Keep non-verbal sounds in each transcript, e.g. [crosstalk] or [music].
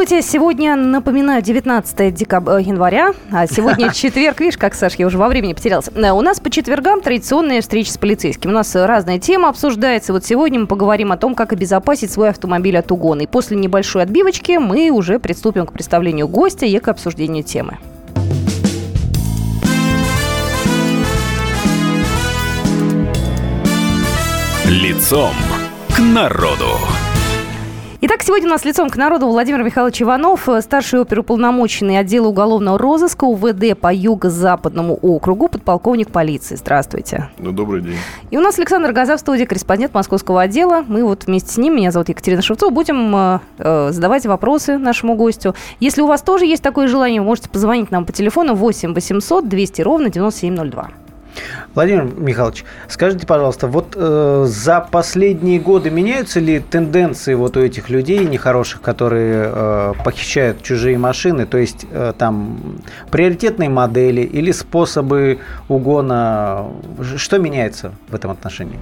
Здравствуйте. Сегодня, напоминаю, 19 декабря, э, января, а сегодня [laughs] четверг. Видишь, как, Саш, я уже во времени потерялся. Э, у нас по четвергам традиционная встреча с полицейским. У нас разная тема обсуждается. Вот сегодня мы поговорим о том, как обезопасить свой автомобиль от угона. И после небольшой отбивочки мы уже приступим к представлению гостя и к обсуждению темы. Лицом к народу. Итак, сегодня у нас лицом к народу Владимир Михайлович Иванов, э, старший оперуполномоченный отдела уголовного розыска УВД по Юго-Западному округу, подполковник полиции. Здравствуйте. Ну, добрый день. И у нас Александр Газа в студии, корреспондент московского отдела. Мы вот вместе с ним, меня зовут Екатерина Шевцова, будем э, э задавать вопросы нашему гостю. Если у вас тоже есть такое желание, вы можете позвонить нам по телефону 8 800 200 ровно 9702. Владимир Михайлович, скажите, пожалуйста, вот э, за последние годы меняются ли тенденции вот у этих людей нехороших, которые э, похищают чужие машины, то есть э, там приоритетные модели или способы угона, что меняется в этом отношении?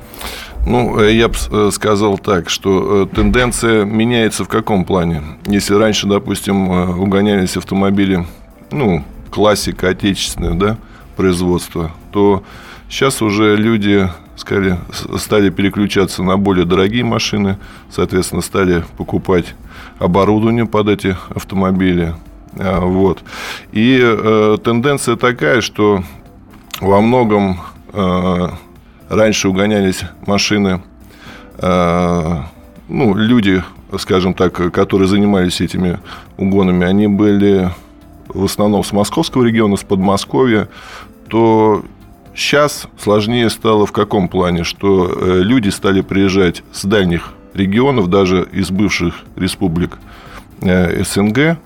Ну, э, я бы э, сказал так, что э, тенденция меняется в каком плане? Если раньше, допустим, угонялись автомобили, ну, классика отечественная, да, производства, то сейчас уже люди сказали, стали переключаться на более дорогие машины, соответственно, стали покупать оборудование под эти автомобили. А, вот. И э, тенденция такая, что во многом э, раньше угонялись машины, э, ну, люди, скажем так, которые занимались этими угонами, они были в основном с московского региона, с Подмосковья, то сейчас сложнее стало в каком плане, что э, люди стали приезжать с дальних регионов, даже из бывших республик э, СНГ,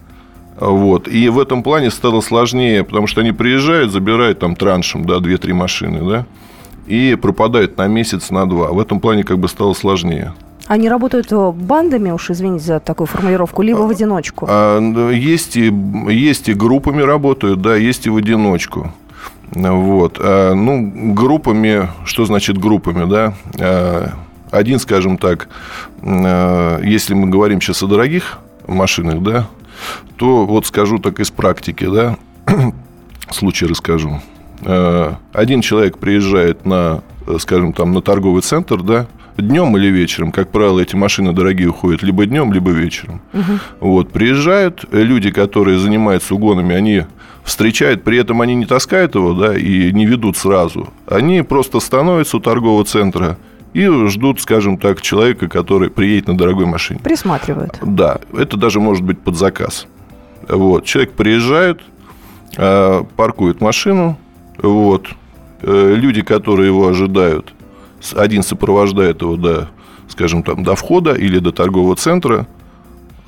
вот. И в этом плане стало сложнее, потому что они приезжают, забирают там траншем, да, 2-3 машины, да, и пропадают на месяц, на два. В этом плане как бы стало сложнее. Они работают э, бандами, уж извините за такую формулировку, либо в одиночку? А, есть и, есть и группами работают, да, есть и в одиночку. Вот. А, ну, группами, что значит группами, да? А, один, скажем так, а, если мы говорим сейчас о дорогих машинах, да, то вот скажу так из практики, да, [clears throat] случай расскажу. Один человек приезжает на, скажем, там, на торговый центр, да, днем или вечером. Как правило, эти машины дорогие уходят либо днем, либо вечером. Угу. Вот, приезжают люди, которые занимаются угонами, они встречают, при этом они не таскают его, да, и не ведут сразу. Они просто становятся у торгового центра и ждут, скажем так, человека, который приедет на дорогой машине. Присматривают. Да, это даже может быть под заказ. Вот, человек приезжает, а, паркует машину, вот, э, люди, которые его ожидают, один сопровождает его до, скажем, там, до входа или до торгового центра,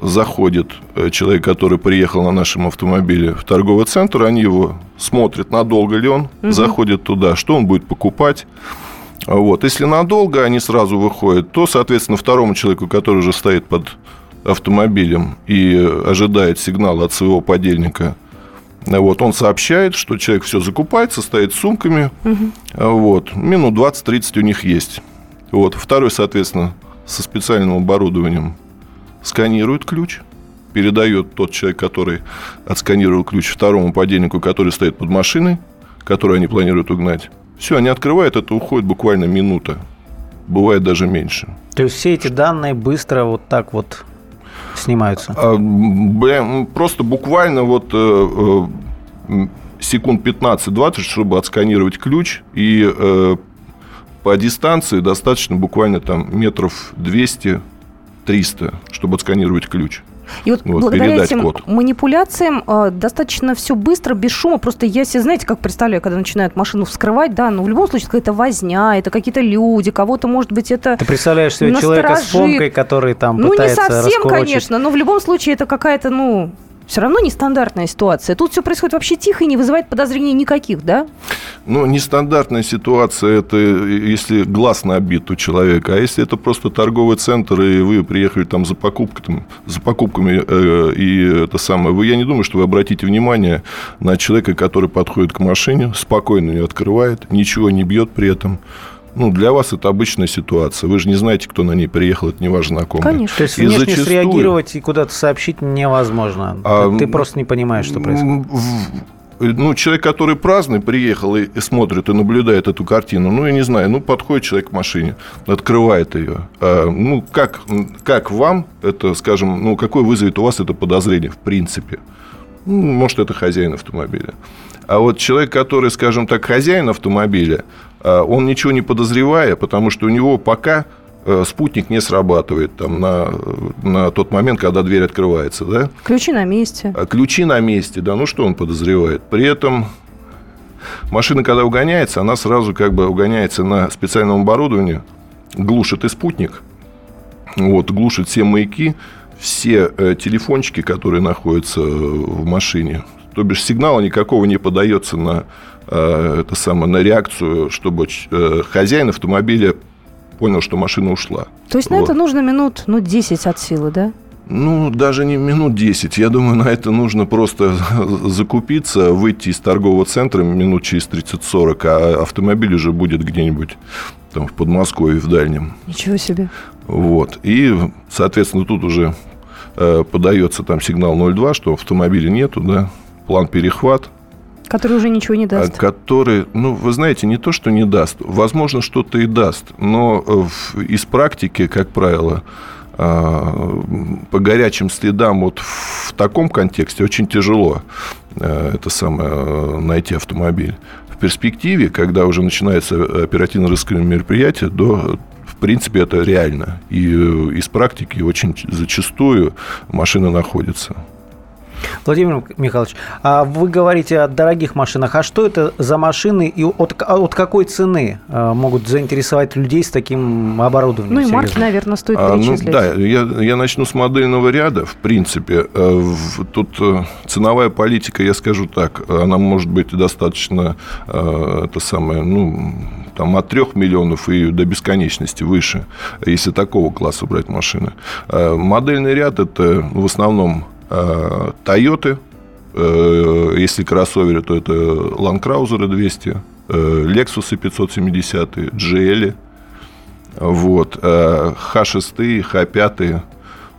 заходит э, человек, который приехал на нашем автомобиле в торговый центр, они его смотрят, надолго ли он, угу. заходит туда, что он будет покупать. Вот. Если надолго они сразу выходят, то, соответственно, второму человеку, который уже стоит под автомобилем и ожидает сигнала от своего подельника, вот, он сообщает, что человек все закупает, состоит с сумками. Угу. Вот, минут 20-30 у них есть. Вот. Второй, соответственно, со специальным оборудованием сканирует ключ, передает тот человек, который отсканировал ключ второму подельнику, который стоит под машиной, которую они планируют угнать. Все, они открывают, это уходит буквально минута. Бывает даже меньше. То есть все эти данные быстро вот так вот снимаются? А, просто буквально вот э, э, секунд 15-20, чтобы отсканировать ключ. И э, по дистанции достаточно буквально там метров 200 300, чтобы отсканировать ключ. И вот, вот благодаря этим код. манипуляциям э, достаточно все быстро, без шума. Просто я себе, знаете, как представляю, когда начинают машину вскрывать, да, ну в любом случае какая-то возня, это какие-то люди, кого-то, может быть, это Ты представляешь себе человека с фомкой, который там ну, пытается Ну, не совсем, конечно, но в любом случае это какая-то, ну, Все равно нестандартная ситуация. Тут все происходит вообще тихо и не вызывает подозрений никаких, да? Ну, нестандартная ситуация – это если глаз набит у человека, а если это просто торговый центр, и вы приехали там за, покупками, за покупками, э, и это самое, вы, я не думаю, что вы обратите внимание на человека, который подходит к машине, спокойно ее открывает, ничего не бьет при этом, ну, для вас это обычная ситуация. Вы же не знаете, кто на ней приехал, это не ваш знакомый. Конечно. То есть внешне зачастую... среагировать и куда-то сообщить невозможно. А, ты просто не понимаешь, что происходит. Ну, человек, который праздный, приехал и, и смотрит, и наблюдает эту картину, ну, я не знаю, ну, подходит человек к машине, открывает ее. А, ну, как, как вам это, скажем, ну, какое вызовет у вас это подозрение, в принципе? Ну, может, это хозяин автомобиля. А вот человек, который, скажем так, хозяин автомобиля, он ничего не подозревая, потому что у него пока э, спутник не срабатывает там, на, на тот момент, когда дверь открывается. Да? Ключи на месте. А, ключи на месте, да, ну что он подозревает? При этом машина, когда угоняется, она сразу как бы угоняется на специальном оборудовании, глушит и спутник, вот, глушит все маяки, все э, телефончики, которые находятся в машине. То бишь сигнала никакого не подается на Э, это самое, на реакцию, чтобы э, хозяин автомобиля понял, что машина ушла. То есть вот. на это нужно минут, ну, 10 от силы, да? Ну, даже не минут 10. Я думаю, на это нужно просто [laughs] закупиться, выйти из торгового центра минут через 30-40, а автомобиль уже будет где-нибудь там в Подмосковье, в дальнем. Ничего себе. Вот. И, соответственно, тут уже э, подается там сигнал 02, что автомобиля нету, да, план перехват, Который уже ничего не даст. Который, ну, вы знаете, не то, что не даст. Возможно, что-то и даст. Но э, из практики, как правило, а, по горячим следам вот в таком контексте очень тяжело э, это самое, э, найти автомобиль. В перспективе, когда уже начинается оперативно-розыскное мероприятие, до в принципе, это реально. И из практики очень зачастую машина находится. Владимир Михайлович, а вы говорите о дорогих машинах. А что это за машины и от, от какой цены э, могут заинтересовать людей с таким оборудованием? Ну и марки, наверное, стоит перечислить. А, ну, да, я, я начну с модельного ряда. В принципе, э, тут э, ценовая политика, я скажу так, она может быть достаточно, это самое, ну, там от 3 миллионов и до бесконечности выше, если такого класса брать машины. Модельный ряд – это в основном Тойоты, э, если кроссоверы, то это Cruiser 200, Lexus 570, GL, вот, H6, H5,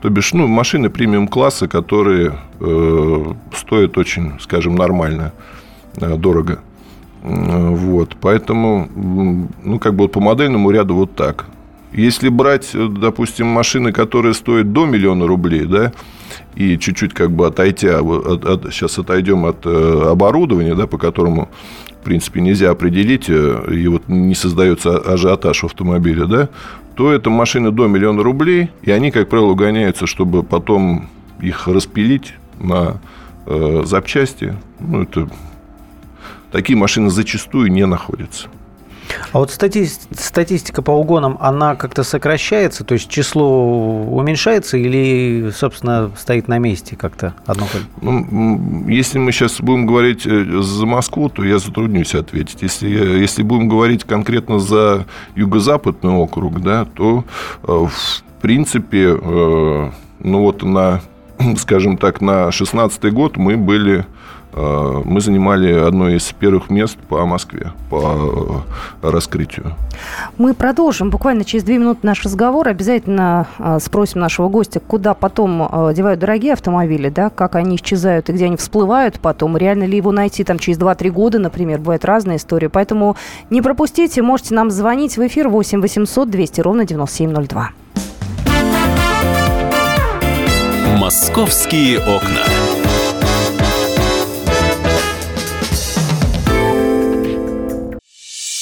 то бишь, ну, машины премиум-класса, которые э, стоят очень, скажем, нормально, э, дорого. Вот, поэтому, ну, как бы вот по модельному ряду вот так. Если брать, допустим, машины, которые стоят до миллиона рублей, да, и чуть-чуть как бы отойдя, от, от, сейчас отойдем от э, оборудования, да, по которому, в принципе, нельзя определить, э, и вот не создается ажиотаж в автомобиле, да, то это машины до миллиона рублей, и они, как правило, угоняются, чтобы потом их распилить на э, запчасти. Ну, это такие машины зачастую не находятся. А вот статистика по угонам, она как-то сокращается, то есть число уменьшается или, собственно, стоит на месте как-то одно? Ну, если мы сейчас будем говорить э, за Москву, то я затруднюсь ответить. Если, если будем говорить конкретно за юго-западный округ, да, то, э, в принципе, э, ну вот на, [clears throat] скажем так, на 16 год мы были Э, мы занимали одно из первых мест по Москве, по э, раскрытию. Мы продолжим буквально через две минуты наш разговор. Обязательно э, спросим нашего гостя, куда потом девают дорогие автомобили, да, как они исчезают и где они всплывают потом. Реально ли его найти там через 2-3 года, например, бывает разная история. Поэтому не пропустите, можете нам звонить в эфир 8 800 200 ровно 9702. Московские окна.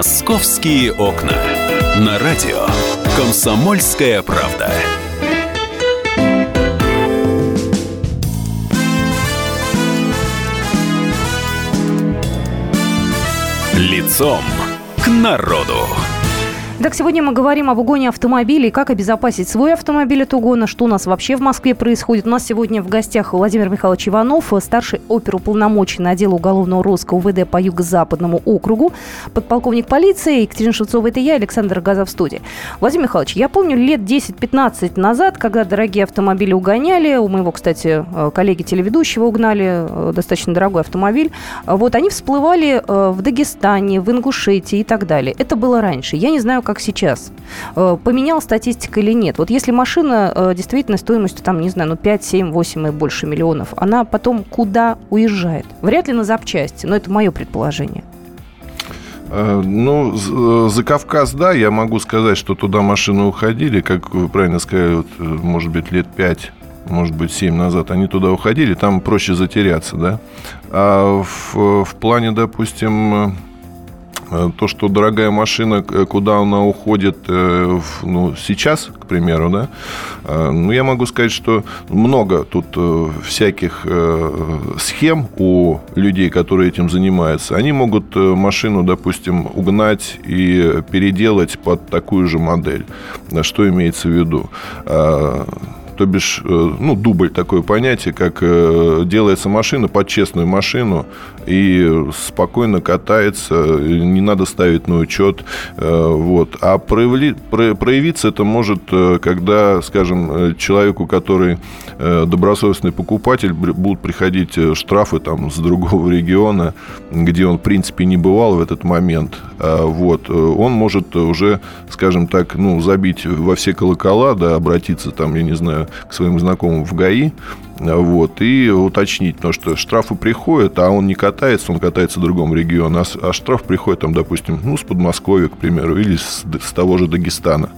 «Московские окна». На радио «Комсомольская правда». Лицом к народу. Так, сегодня мы говорим об угоне автомобилей, как обезопасить свой автомобиль от угона, что у нас вообще в Москве происходит. У нас сегодня в гостях Владимир Михайлович Иванов, старший оперуполномоченный отдела уголовного розыска УВД по Юго-Западному округу, подполковник полиции Екатерина Шевцова, это я, Александр Газов в студии. Владимир Михайлович, я помню лет 10-15 назад, когда дорогие автомобили угоняли, у моего, кстати, э, коллеги телеведущего угнали э, достаточно дорогой автомобиль, вот они всплывали э, в Дагестане, в Ингушетии и так далее. Это было раньше. Я не знаю, как сейчас. Э, поменял статистика или нет? Вот если машина э, действительно стоимостью, там, не знаю, ну 5, 7, 8 и больше миллионов, она потом куда уезжает? Вряд ли на запчасти, но это мое предположение. Э, ну, за Кавказ, да, я могу сказать, что туда машины уходили, как вы правильно сказали, вот, может быть, лет пять может быть, 7 назад, они туда уходили, там проще затеряться, да. А в, в плане, допустим, то, что дорогая машина, э, куда она уходит э, ну, сейчас, к примеру, да, ну, я могу сказать, что много тут всяких схем у людей, которые этим занимаются. Они могут машину, допустим, угнать и переделать под такую же модель. Что имеется в виду? То бишь, ну, дубль такое понятие, как делается машина под честную машину, и спокойно катается, не надо ставить на учет. Э, вот. А проявли, проявиться это может, э, когда, скажем, э, человеку, который добросовестный покупатель, будут приходить штрафы там, с другого региона, где он, в принципе, не бывал в этот момент. Вот. Он может уже, скажем так, ну, забить во все колокола, да, обратиться там, я не знаю, к своим знакомым в ГАИ, вот, и уточнить, потому что штрафы приходят, а он не катается, он катается в другом регионе, а, а штраф приходит, там, допустим, ну, с Подмосковья, к примеру, или с, с того же Дагестана.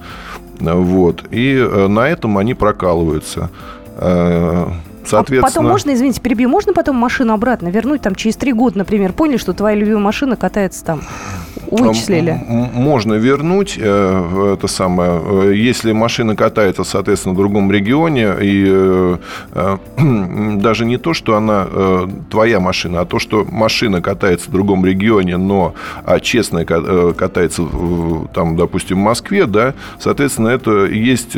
Вот, и э, на этом они прокалываются. Э, соответственно... А потом можно, извините, перебью, можно потом машину обратно вернуть, там, через три года, например, поняли, что твоя любимая машина катается там вычислили? Можно вернуть э, это самое. Э, если машина катается, соответственно, в другом регионе, и э, [clears throat] даже не то, что она твоя машина, а то, что машина катается в другом регионе, но а честно катается, там, допустим, в Москве, да, соответственно, это есть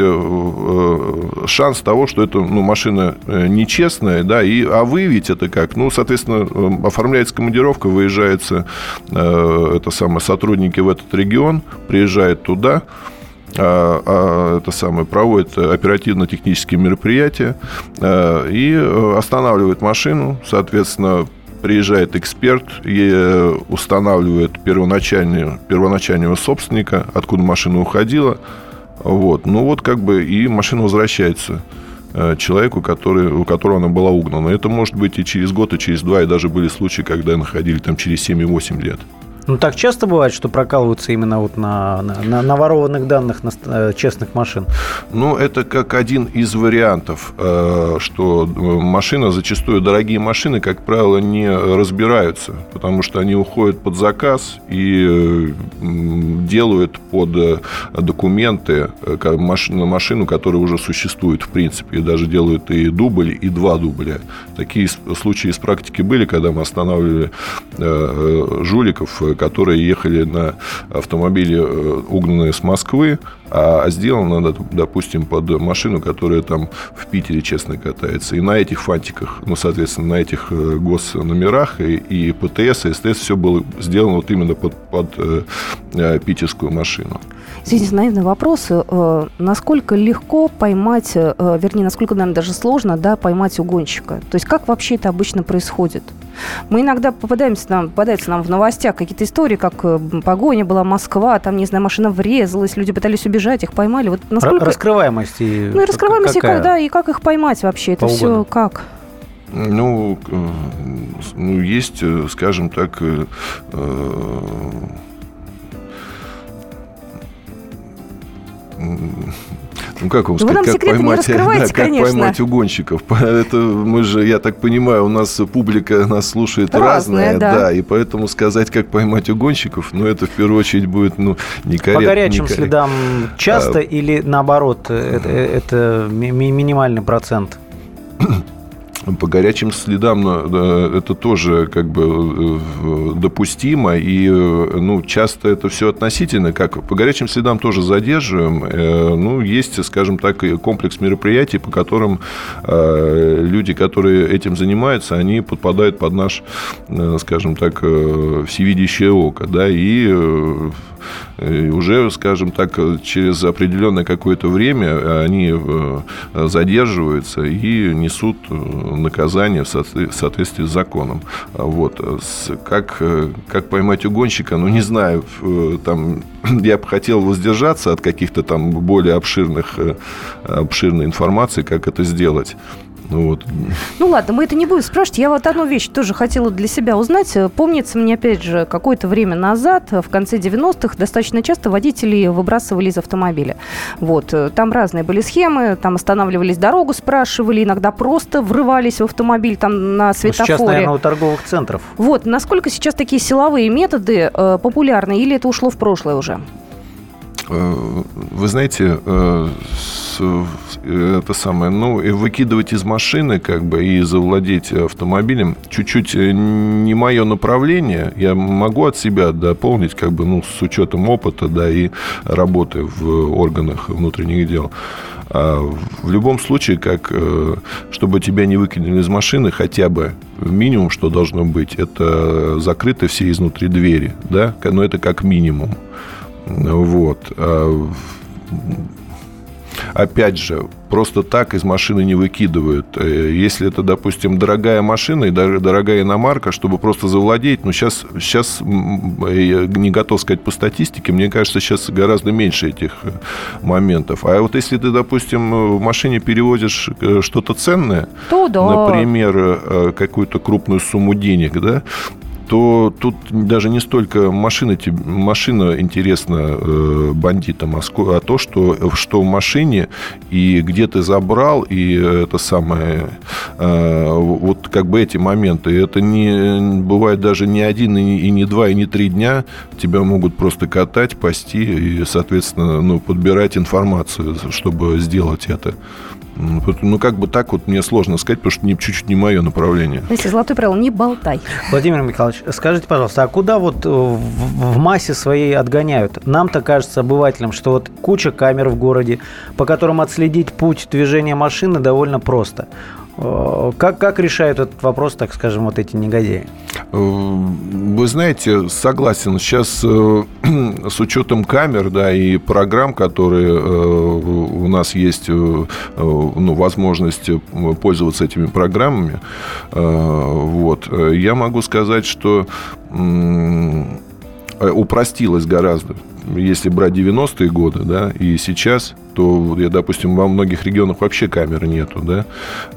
шанс того, что это ну, машина нечестная, да, и, а выявить это как? Ну, соответственно, оформляется командировка, выезжается это самое сотрудники в этот регион, приезжают туда, а, а, это самое, проводят оперативно-технические мероприятия а, и э, останавливают машину, соответственно, приезжает эксперт и э, устанавливает первоначального, первоначального собственника, откуда машина уходила. Вот. Ну вот как бы и машина возвращается э, человеку, который, у которого она была угнана. Это может быть и через год, и через два, и даже были случаи, когда находили там через 7 и 8 лет. Ну, так часто бывает, что прокалываются именно вот на, на, на наворованных данных на э, честных машин? Ну, это как один из вариантов, э, что э, машина, зачастую дорогие машины, как правило, не разбираются, потому что они уходят под заказ и делают под документы на машину, которая уже существует, в принципе, и даже делают и дубль, и два дубля. Такие случаи из практики были, когда мы останавливали жуликов, которые ехали на автомобиле, э, угнанные с Москвы, а сделано, допустим, под машину, которая там в Питере честно катается. И на этих фантиках, ну, соответственно, на этих э, госномерах и, и ПТС, и СТС все было сделано вот именно под, под э, питерскую машину. Извините, наивный вопрос. Э, насколько легко поймать, э, вернее, насколько, наверное, даже сложно, да, поймать угонщика? То есть как вообще это обычно происходит? Мы иногда попадаемся нам, попадаются нам в новостях какие-то истории, как э, погоня была Москва, там, не знаю, машина врезалась, люди пытались убежать, их поймали. Вот насколько... Раскрываемость и Ну и раскрываемость, какая? и да, и как их поймать вообще? Это все как? Ну, ну, есть, скажем так, [laughs] ну как вам сказать, как поймать, [laughs] да, как поймать угонщиков? [laughs] Это мы же, я так понимаю, у нас публика нас слушает разная, разная да. да, и поэтому сказать, как поймать угонщиков, ну это в первую очередь будет, ну некорректно. По горячим некорректно. следам часто а, или наоборот, это, это минимальный процент? [coughs] по горячим следам это тоже как бы э, допустимо. И ну, часто это все относительно. Как по горячим следам тоже задерживаем. Э, ну, есть, скажем так, комплекс мероприятий, по которым э, люди, которые этим занимаются, они подпадают под наш, скажем так, всевидящее око. Да, и и уже, скажем так, через определенное какое-то время они э, задерживаются и несут э, наказание в соответствии с законом. Вот. Как, э, как поймать угонщика, ну, не знаю, там, [clears throat] я бы хотел воздержаться от каких-то там более обширных, обширной информации, как это сделать. Ну, вот. ну ладно, мы это не будем спрашивать. Я вот одну вещь тоже хотела для себя узнать. Помнится мне, опять же, какое-то время назад, в конце 90-х, достаточно часто водители выбрасывали из автомобиля. Вот. Там разные были схемы, там останавливались дорогу, спрашивали, иногда просто врывались в автомобиль там на светофоре. Ну, сейчас, наверное, у торговых центров. Вот. Насколько сейчас такие силовые методы э, популярны или это ушло в прошлое уже? Э, вы знаете, э, это самое, ну, выкидывать из машины, как бы, и завладеть автомобилем чуть-чуть э, не мое направление. Я могу от себя дополнить, как бы, ну, с учетом опыта, да, и работы в органах внутренних дел. А в любом случае, как, чтобы тебя не выкинули из машины, хотя бы минимум, что должно быть, это закрыты все изнутри двери, да, но это как минимум. Вот. А, опять же, просто так из машины не выкидывают. Э, если это, допустим, дорогая машина и дорогая иномарка, чтобы просто завладеть, ну, сейчас, сейчас я не готов сказать по статистике, мне кажется, сейчас гораздо меньше этих э, моментов. А вот если ты, допустим, в машине перевозишь э, что-то ценное, то да. например, какую-то крупную сумму денег, да, то тут даже не столько машина, машина интересна э, бандитам, а, а то, что, что в машине и где ты забрал, и это самое, э, вот как бы эти моменты, это не бывает даже не один, и не два, и не три дня, тебя могут просто катать, пасти и, соответственно, ну, подбирать информацию, чтобы сделать это. Ну, как бы так вот мне сложно сказать, потому что чуть-чуть не мое направление. Если золотое правило, не болтай. Владимир Михайлович, скажите, пожалуйста, а куда вот э, в, в массе своей отгоняют? Нам-то кажется обывателям, что вот куча камер в городе, по которым отследить путь движения машины довольно просто. Э, как, как решают этот вопрос, так скажем, вот эти негодяи? Э, вы знаете, согласен. Сейчас э, [clears throat] с учетом камер да, и программ, которые у нас есть ну, возможность пользоваться этими программами, вот, я могу сказать, что упростилось гораздо если брать 90-е годы, да, и сейчас, то, я, допустим, во многих регионах вообще камер нету, да,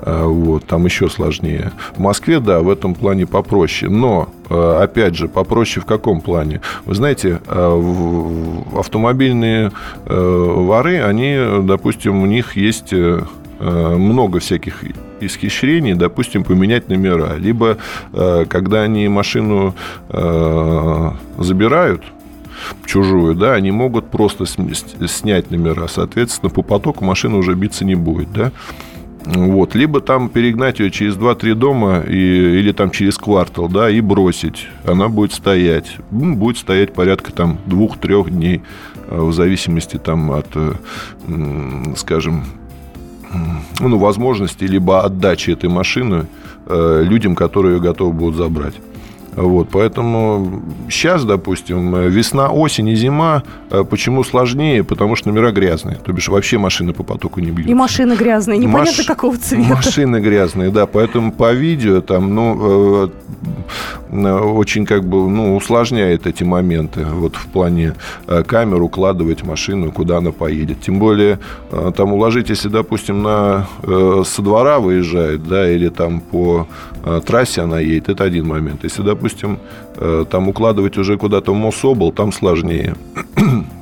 а, вот, там еще сложнее. В Москве, да, в этом плане попроще, но, а, опять же, попроще в каком плане? Вы знаете, а, автомобильные воры, они, допустим, у них есть много всяких исхищрений, допустим, поменять номера. Либо, когда они машину забирают, чужую, да, они могут просто снять номера. Соответственно, по потоку машина уже биться не будет, да. Вот. Либо там перегнать ее через 2-3 дома и, или там через квартал, да, и бросить. Она будет стоять. Будет стоять порядка там 2-3 дней, э, в зависимости там от, э, скажем, ну, возможности либо отдачи этой машины э, людям, которые ее готовы будут забрать. Вот, поэтому сейчас, допустим, весна, осень и зима, э, почему сложнее? Потому что номера грязные. То бишь вообще машины по потоку не бьют. И машины грязные, непонятно Маш- какого цвета. Машины грязные, да. Поэтому по видео там, ну, э, э, очень как бы, ну, усложняет эти моменты. Вот в плане камер укладывать машину, куда она поедет. Тем более, там уложить, если, допустим, на, со двора выезжает, да, или там по трассе она едет, это один момент. Если, допустим, э, там укладывать уже куда-то в Мособл, там сложнее. [clears throat]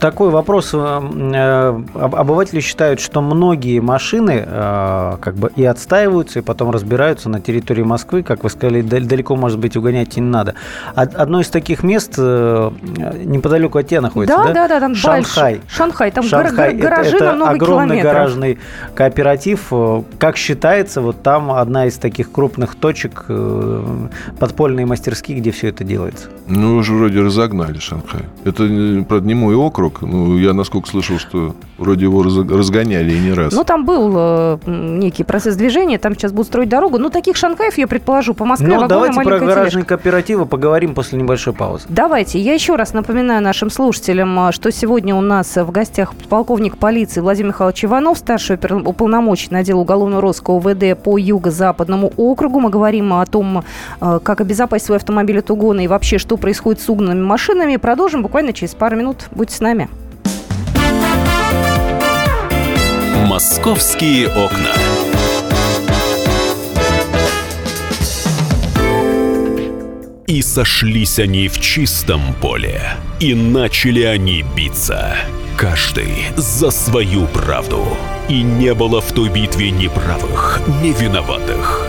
Такой вопрос. э, э, об- Обыватели считают, что многие машины э, как бы и отстаиваются, и потом разбираются на территории Москвы. Как вы сказали, дал- далеко, может быть, угонять и не надо. Од- Одно из таких мест неподалеку от тебя находится, Да, да? да, да, там Шанхай. дальше. Шанхай, там Шанхай. гар- гаражи это, на много огромный километров. гаражный кооператив. Как считается, вот там одна из таких крупных точек, подпольные мастерские, где все это делается. Ну, уже вроде разогнали Шанхай. Это, правда, не мой округ. Ну, я, насколько слышал, что вроде его разгоняли и не раз. Ну, там был э, некий процесс движения, там сейчас будут строить дорогу. Ну, таких Шанхаев, я предположу, по Москве и давайте про маленькая гаражные тележка. кооперативы поговорим после небольшой паузы. Давайте. Я еще раз напоминаю нашим слушателям, а, что сегодня у нас в гостях полковник полиции Владимир Михайлович Иванов, старший уполномоченный отдела уголовного розыска УВД по Юго-Западному округу. Мы говорим о том, а, как обезопасить свой автомобиль от угона и вообще, что происходит с угнанными машинами. Продолжим буквально через пару минут. Будьте с нами. «Московские окна». И сошлись они в чистом поле, и начали они биться. Каждый за свою правду. И не было в той битве ни правых, ни виноватых.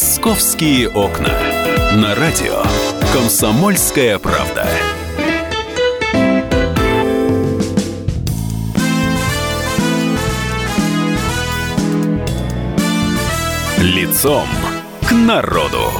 «Московские окна». На радио «Комсомольская правда». Лицом к народу.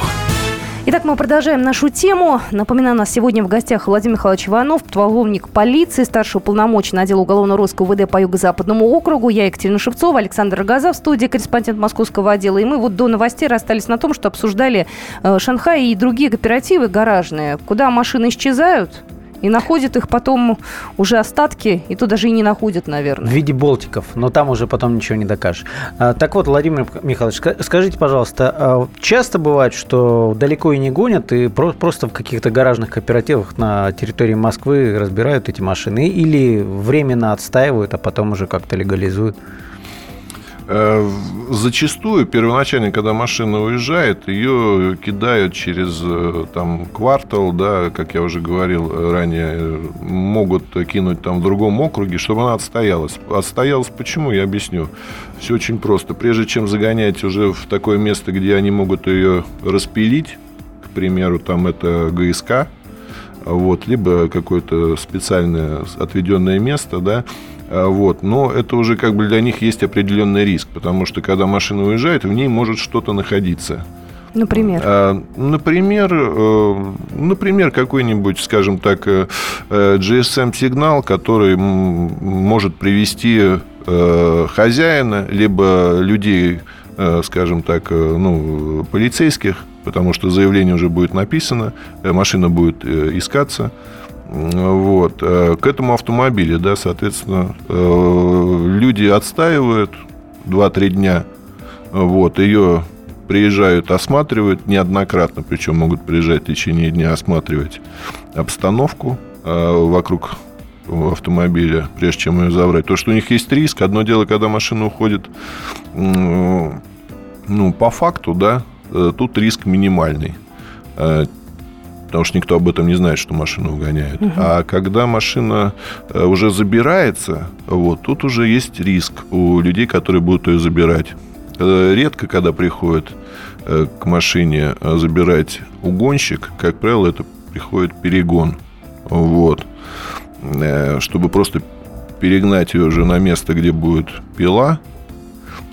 Итак, мы продолжаем нашу тему. Напоминаю, у нас сегодня в гостях Владимир Михайлович Иванов, полковник полиции, старший уполномоченный отдела уголовного розыска УВД по Юго-Западному округу. Я Екатерина Шевцова, Александр Рогоза в студии, корреспондент московского отдела. И мы вот до новостей расстались на том, что обсуждали э, Шанхай и другие кооперативы гаражные, куда машины исчезают, и находят их потом уже остатки, и то даже и не находят, В наверное. виде болтиков, но там уже потом ничего не докажешь. А, Так вот, Владимир Михайлович, ска- скажите, пожалуйста, а часто бывает, что далеко и не гонят, и про- просто в каких-то гаражных кооперативах на территории Москвы разбирают эти машины или временно отстаивают, а потом уже как-то легализуют? Э, Зачастую, первоначально, когда машина уезжает, ее кидают через э, там, квартал, да, как я уже говорил э, ранее, могут кинуть там в другом округе, чтобы она отстоялась. Отстоялась почему, я объясню. Все очень просто. Прежде чем загонять уже в такое место, где они могут ее распилить, к примеру, там это ГСК, вот, либо какое-то специальное отведенное место, да, вот, но это уже как бы для них есть определенный риск, потому что когда машина уезжает, в ней может что-то находиться. Например. А, Например, э, например, какой-нибудь, скажем так, э, э, GSM-сигнал, который может привести хозяина, либо людей, скажем так, ну, полицейских, потому что заявление уже будет написано, машина будет искаться. Вот. э, К этому автомобилю, да, соответственно, э, люди отстаивают 2-3 дня. Вот, ее приезжают, осматривают неоднократно, причем могут приезжать в течение дня осматривать обстановку э, вокруг автомобиля, прежде чем ее забрать. То, что у них есть риск. Одно дело, когда машина уходит, ну, по факту, да, тут риск минимальный. Потому что никто об этом не знает, что машину угоняют. Угу. А когда машина э, уже забирается, вот, тут уже есть риск у людей, которые будут ее забирать. Э, редко, когда приходит э, к машине забирать угонщик, как правило, это приходит перегон. Вот. Чтобы просто перегнать ее уже на место, где будет пила,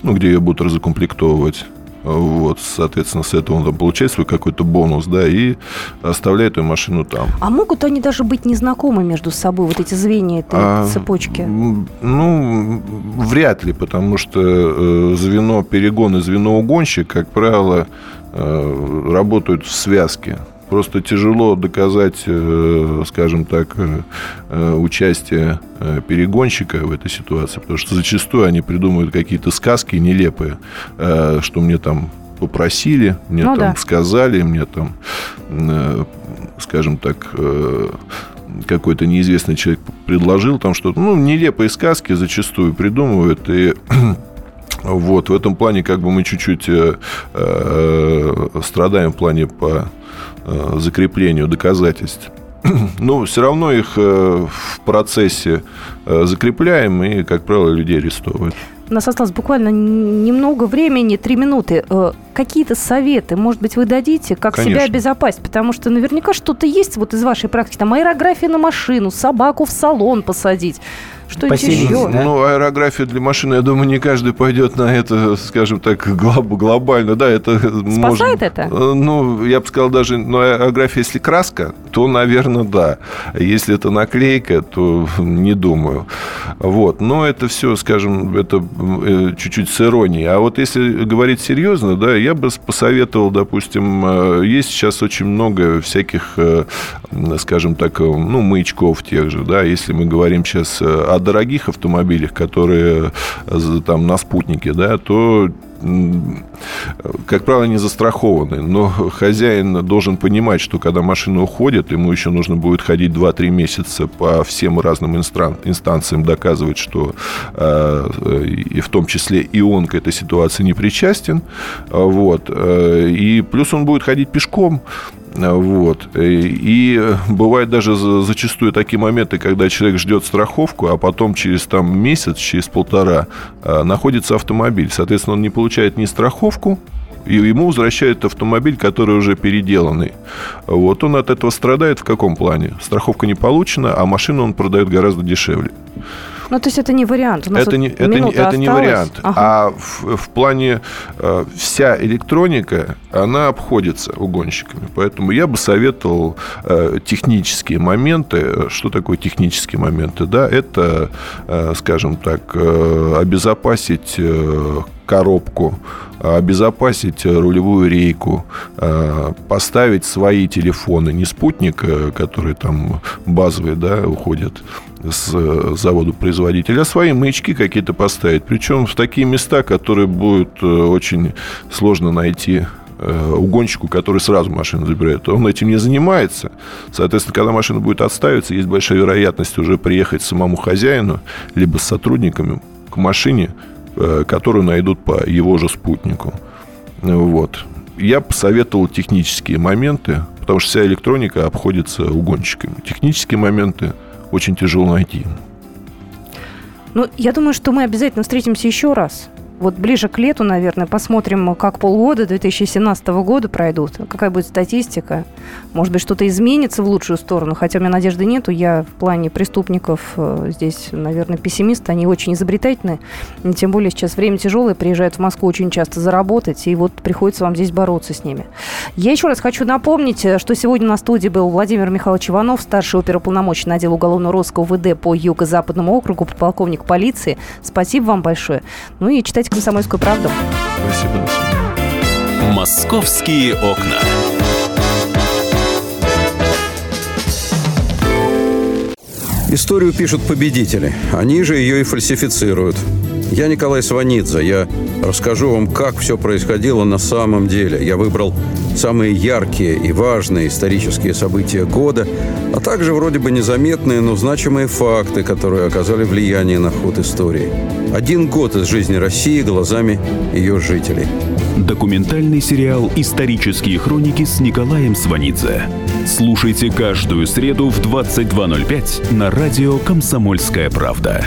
ну, где ее будут разукомплектовывать. Вот, соответственно, с этого он там получает свой какой-то бонус, да, и оставляет эту машину там. А могут они даже быть незнакомы между собой, вот эти звенья этой а, цепочки? Ну, вряд ли, потому что э, звено перегон и звено угонщик, как правило, э, работают в связке. Просто тяжело доказать, э, скажем так, э, э, участие перегонщика в этой ситуации, потому что зачастую они придумывают какие-то сказки нелепые, что мне там попросили, мне ну, там да. сказали, мне там, скажем так, какой-то неизвестный человек предложил там что-то. Ну, нелепые сказки зачастую придумывают, и [clears throat] вот в этом плане как бы мы чуть-чуть э, страдаем в плане по Э, закреплению доказательств. [clears throat] Но все равно их э, в процессе э, закрепляем и, как правило, людей арестовывают. У нас осталось буквально немного времени, три минуты. Какие-то советы, может быть, вы дадите, как Конечно. себя обезопасить? Потому что наверняка что-то есть вот из вашей практики. Там аэрография на машину, собаку в салон посадить. Что-нибудь еще? Да? Ну, аэрография для машины, я думаю, не каждый пойдет на это, скажем так, глобально. Да, это Спасает может, это? Э, ну, я бы сказал, даже, ну, аэрография, если краска, то, наверное, да. Если это наклейка, то не думаю. Вот. Но это все, скажем, это э, чуть-чуть с иронией. А вот если говорить серьезно, да, я бы посоветовал, допустим, э, есть сейчас очень много всяких, скажем так, ну, маячков тех же, да, если мы говорим сейчас о дорогих автомобилях, которые э, там на спутнике, да, то как правило, не застрахованы. Но хозяин должен понимать, что когда машина уходит, ему еще нужно будет ходить 2-3 месяца по всем разным инстанциям, доказывать, что э, и в том числе и он к этой ситуации не причастен. Вот. Э, и плюс он будет ходить пешком. Вот. И бывает даже зачастую такие моменты, когда человек ждет страховку, а потом через там, месяц, через полтора э, находится автомобиль. Соответственно, он не получает ни страховку, и ему возвращают автомобиль, который уже переделанный. Вот он от этого страдает в каком плане? Страховка не получена, а машину он продает гораздо дешевле. Ну, то есть это не вариант. У нас это, вот не, это, не, это не вариант. Ага. А в, в плане э, вся электроника, она обходится угонщиками. Поэтому я бы советовал э, технические моменты. Что такое технические моменты? Да, это, э, скажем так, э, обезопасить э, коробку, обезопасить рулевую рейку, э, поставить свои телефоны, не спутник, э, который там базовый, да, уходит, с э, завода производителя, а свои маячки какие-то поставить. Причем в такие места, которые будет э, очень сложно найти э, угонщику, который сразу машину забирает. Он этим не занимается. Соответственно, когда машина будет отставиться, есть большая вероятность уже приехать самому хозяину, либо с сотрудниками к машине, которую найдут по его же спутнику. Вот. Я посоветовал технические моменты, потому что вся электроника обходится угонщиками. Технические моменты – очень тяжело найти. Ну, я думаю, что мы обязательно встретимся еще раз вот ближе к лету, наверное, посмотрим, как полгода 2017 года пройдут, какая будет статистика. Может быть, что-то изменится в лучшую сторону, хотя у меня надежды нету. Я в плане преступников э, здесь, наверное, пессимист. Они очень изобретательны. Тем более сейчас время тяжелое, приезжают в Москву очень часто заработать, и вот приходится вам здесь бороться с ними. Я еще раз хочу напомнить, э, что сегодня на студии был Владимир Михайлович Иванов, старший оперуполномоченный отдела уголовного розыска УВД по Юго-Западному округу, подполковник полиции. Спасибо вам большое. Ну и читайте «Комсомольскую правду». Спасибо. «Московские окна». Историю пишут победители. Они же ее и фальсифицируют. Я Николай Сванидзе. Я расскажу вам, как все происходило на самом деле. Я выбрал самые яркие и важные исторические события года, а также вроде бы незаметные, но значимые факты, которые оказали влияние на ход истории. Один год из жизни России глазами ее жителей. Документальный сериал «Исторические хроники» с Николаем Сванидзе. Слушайте каждую среду в 22.05 на радио «Комсомольская правда».